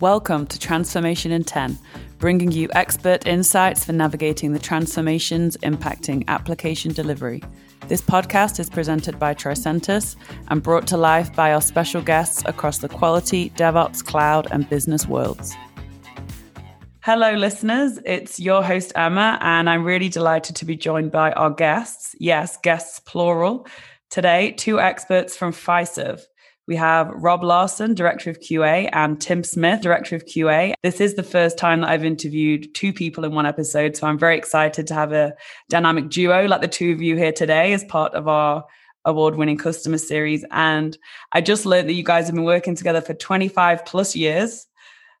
Welcome to Transformation in 10, bringing you expert insights for navigating the transformations impacting application delivery. This podcast is presented by Tricentis and brought to life by our special guests across the quality, DevOps, cloud, and business worlds. Hello, listeners. It's your host, Emma, and I'm really delighted to be joined by our guests. Yes, guests plural. Today, two experts from Fiserv. We have Rob Larson, Director of QA, and Tim Smith, Director of QA. This is the first time that I've interviewed two people in one episode, so I'm very excited to have a dynamic duo like the two of you here today as part of our award winning customer series. And I just learned that you guys have been working together for 25 plus years.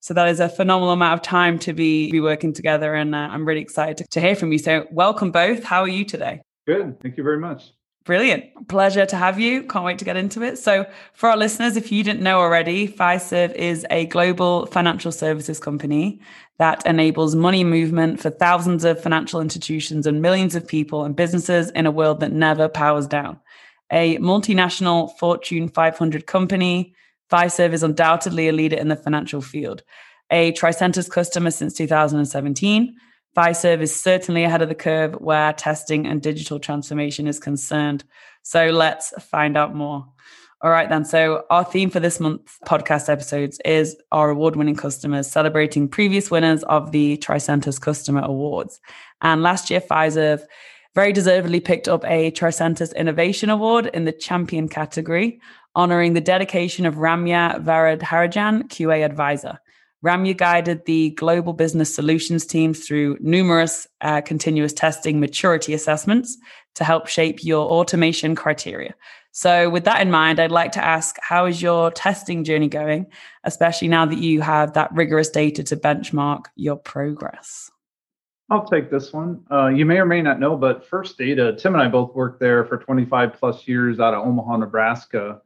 So that is a phenomenal amount of time to be, be working together. And uh, I'm really excited to, to hear from you. So, welcome both. How are you today? Good. Thank you very much. Brilliant. Pleasure to have you. Can't wait to get into it. So, for our listeners, if you didn't know already, Fiserv is a global financial services company that enables money movement for thousands of financial institutions and millions of people and businesses in a world that never powers down. A multinational Fortune 500 company, Fiserv is undoubtedly a leader in the financial field. A Tricentis customer since 2017 Fiserv is certainly ahead of the curve where testing and digital transformation is concerned. So let's find out more. All right, then. So, our theme for this month's podcast episodes is our award winning customers celebrating previous winners of the Tricentis Customer Awards. And last year, Fiserv very deservedly picked up a Tricentis Innovation Award in the champion category, honoring the dedication of Ramya Varadharajan, QA advisor. Ramya guided the global business solutions teams through numerous uh, continuous testing maturity assessments to help shape your automation criteria. So, with that in mind, I'd like to ask how is your testing journey going, especially now that you have that rigorous data to benchmark your progress? I'll take this one. Uh, you may or may not know, but First Data, Tim and I both worked there for 25 plus years out of Omaha, Nebraska.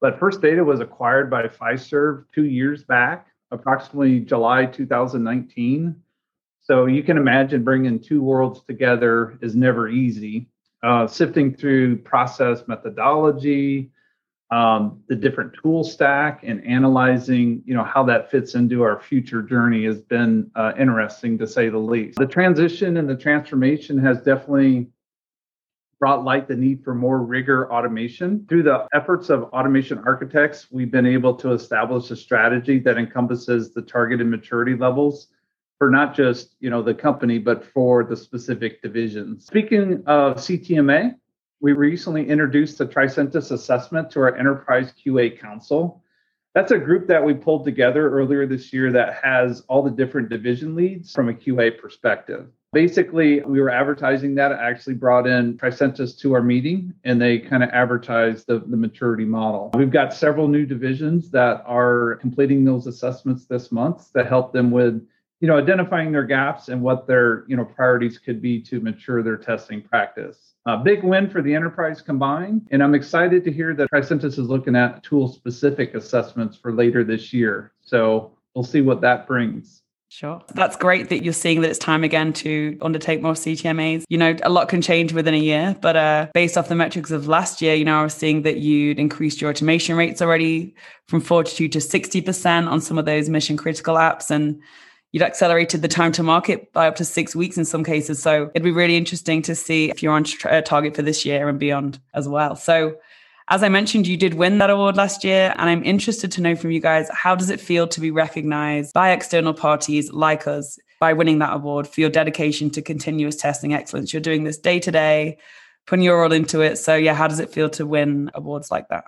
But First Data was acquired by Fiserv two years back approximately July 2019. So you can imagine bringing two worlds together is never easy. Uh, sifting through process methodology, um, the different tool stack, and analyzing, you know, how that fits into our future journey has been uh, interesting to say the least. The transition and the transformation has definitely brought light the need for more rigor automation. Through the efforts of automation architects, we've been able to establish a strategy that encompasses the targeted maturity levels for not just you know the company but for the specific divisions. Speaking of CTMA, we recently introduced the Tricentis assessment to our Enterprise QA Council. That's a group that we pulled together earlier this year that has all the different division leads from a QA perspective. Basically, we were advertising that. I actually brought in Tricentis to our meeting and they kind of advertised the, the maturity model. We've got several new divisions that are completing those assessments this month that help them with you know identifying their gaps and what their you know priorities could be to mature their testing practice a big win for the enterprise combined and i'm excited to hear that tricentis is looking at tool specific assessments for later this year so we'll see what that brings Sure. That's great that you're seeing that it's time again to undertake more CTMAs. You know, a lot can change within a year, but uh, based off the metrics of last year, you know, I was seeing that you'd increased your automation rates already from 42 to 60% on some of those mission critical apps. And you'd accelerated the time to market by up to six weeks in some cases. So it'd be really interesting to see if you're on tra- uh, target for this year and beyond as well. So as I mentioned, you did win that award last year, and I'm interested to know from you guys how does it feel to be recognized by external parties like us by winning that award for your dedication to continuous testing excellence? You're doing this day to day, putting your all into it. So, yeah, how does it feel to win awards like that?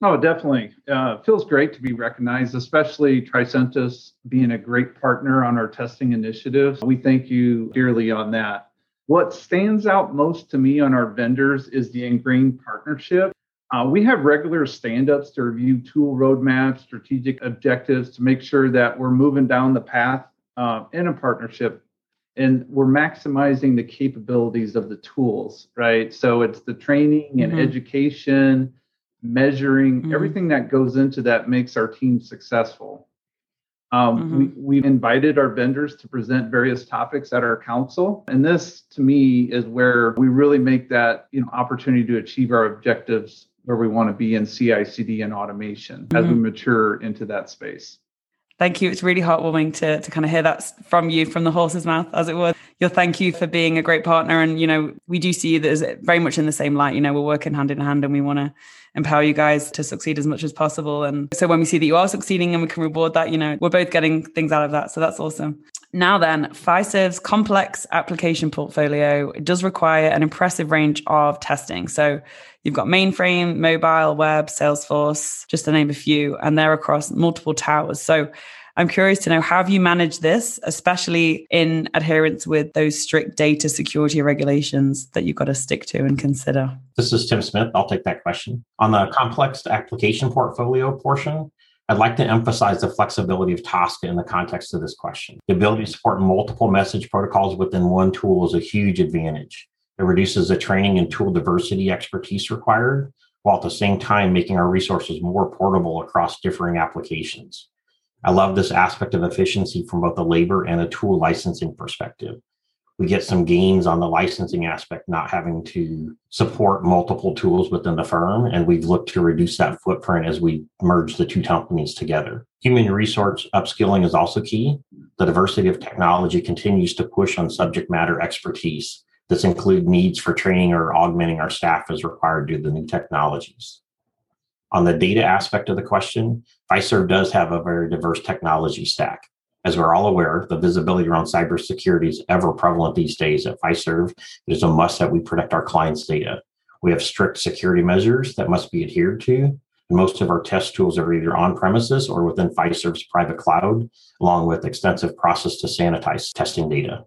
Oh, definitely. Uh, feels great to be recognized, especially Tricentis being a great partner on our testing initiatives. We thank you dearly on that. What stands out most to me on our vendors is the ingrained partnership uh, we have regular stand ups to review tool roadmaps, strategic objectives to make sure that we're moving down the path uh, in a partnership and we're maximizing the capabilities of the tools, right? So it's the training and mm-hmm. education, measuring, mm-hmm. everything that goes into that makes our team successful. Um, mm-hmm. we, we've invited our vendors to present various topics at our council. And this, to me, is where we really make that you know, opportunity to achieve our objectives where we want to be in CI/CD and automation mm-hmm. as we mm-hmm. mature into that space. Thank you. It's really heartwarming to to kind of hear that from you, from the horse's mouth, as it were. Your thank you for being a great partner. And, you know, we do see you as very much in the same light. You know, we're working hand in hand and we want to empower you guys to succeed as much as possible. And so when we see that you are succeeding and we can reward that, you know, we're both getting things out of that. So that's awesome. Now then, Fiserv's complex application portfolio does require an impressive range of testing. So you've got mainframe, mobile, web, Salesforce, just to name a few, and they're across multiple towers. So I'm curious to know how have you managed this, especially in adherence with those strict data security regulations that you've got to stick to and consider? This is Tim Smith. I'll take that question. On the complex application portfolio portion, I'd like to emphasize the flexibility of Tosca in the context of this question. The ability to support multiple message protocols within one tool is a huge advantage. It reduces the training and tool diversity expertise required, while at the same time making our resources more portable across differing applications. I love this aspect of efficiency from both the labor and a tool licensing perspective. We get some gains on the licensing aspect, not having to support multiple tools within the firm. And we've looked to reduce that footprint as we merge the two companies together. Human resource upskilling is also key. The diversity of technology continues to push on subject matter expertise. This includes needs for training or augmenting our staff as required due to the new technologies. On the data aspect of the question, Fiserv does have a very diverse technology stack. As we're all aware, the visibility around cybersecurity is ever prevalent these days at Fiserv. It is a must that we protect our clients' data. We have strict security measures that must be adhered to. Most of our test tools are either on premises or within Fiserv's private cloud, along with extensive process to sanitize testing data.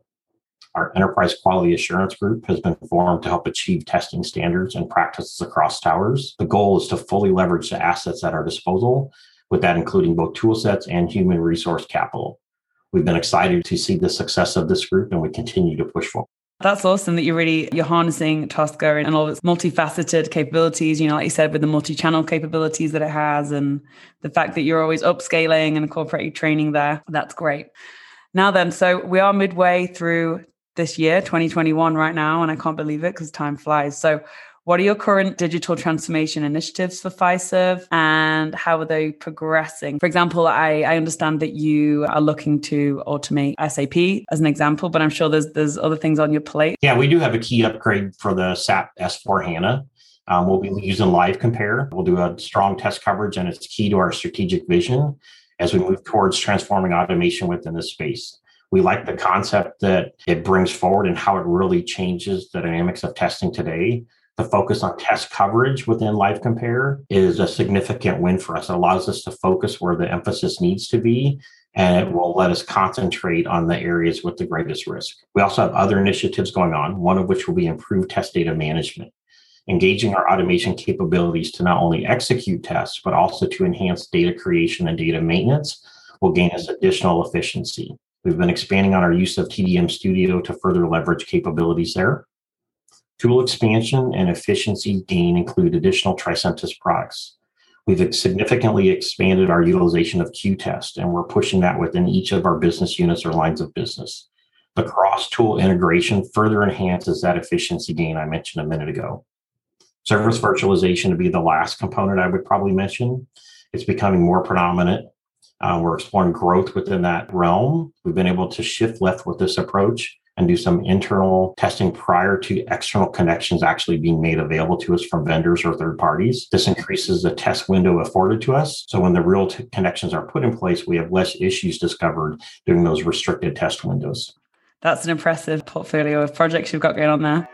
Our enterprise quality assurance group has been formed to help achieve testing standards and practices across towers. The goal is to fully leverage the assets at our disposal, with that including both tool sets and human resource capital. We've been excited to see the success of this group and we continue to push forward. That's awesome that you're really you're harnessing Tosca and all its multifaceted capabilities. You know, like you said, with the multi-channel capabilities that it has, and the fact that you're always upscaling and incorporating training there. That's great. Now then, so we are midway through this year, 2021, right now, and I can't believe it because time flies. So, what are your current digital transformation initiatives for Fiserv and how are they progressing? For example, I, I understand that you are looking to automate SAP as an example, but I'm sure there's there's other things on your plate. Yeah, we do have a key upgrade for the SAP S4 HANA. Um, we'll be using Live Compare. We'll do a strong test coverage, and it's key to our strategic vision as we move towards transforming automation within this space. We like the concept that it brings forward and how it really changes the dynamics of testing today. The focus on test coverage within Live Compare is a significant win for us. It allows us to focus where the emphasis needs to be, and it will let us concentrate on the areas with the greatest risk. We also have other initiatives going on, one of which will be improved test data management engaging our automation capabilities to not only execute tests, but also to enhance data creation and data maintenance will gain us additional efficiency. We've been expanding on our use of TDM Studio to further leverage capabilities there. Tool expansion and efficiency gain include additional Tricentis products. We've significantly expanded our utilization of qTest, and we're pushing that within each of our business units or lines of business. The cross-tool integration further enhances that efficiency gain I mentioned a minute ago. Service virtualization to be the last component I would probably mention. It's becoming more predominant uh, we're exploring growth within that realm. We've been able to shift left with this approach and do some internal testing prior to external connections actually being made available to us from vendors or third parties. This increases the test window afforded to us. So when the real t- connections are put in place, we have less issues discovered during those restricted test windows. That's an impressive portfolio of projects you've got going on there.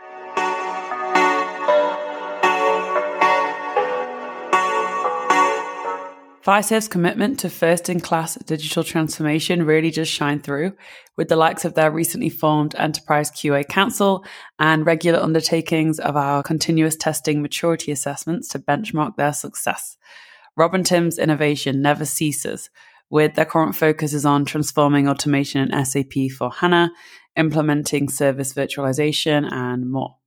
Fiserv's commitment to first in class digital transformation really just shine through with the likes of their recently formed Enterprise QA Council and regular undertakings of our continuous testing maturity assessments to benchmark their success. Rob and Tim's innovation never ceases, with their current focus is on transforming automation in SAP for HANA, implementing service virtualization, and more.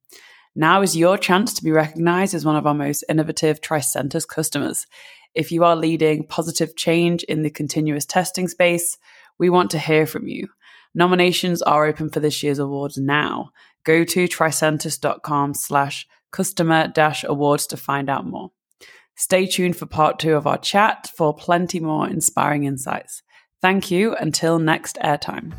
Now is your chance to be recognized as one of our most innovative Tricentis customers. If you are leading positive change in the continuous testing space, we want to hear from you. Nominations are open for this year's awards now. Go to tricentis.com slash customer dash awards to find out more. Stay tuned for part two of our chat for plenty more inspiring insights. Thank you. Until next airtime.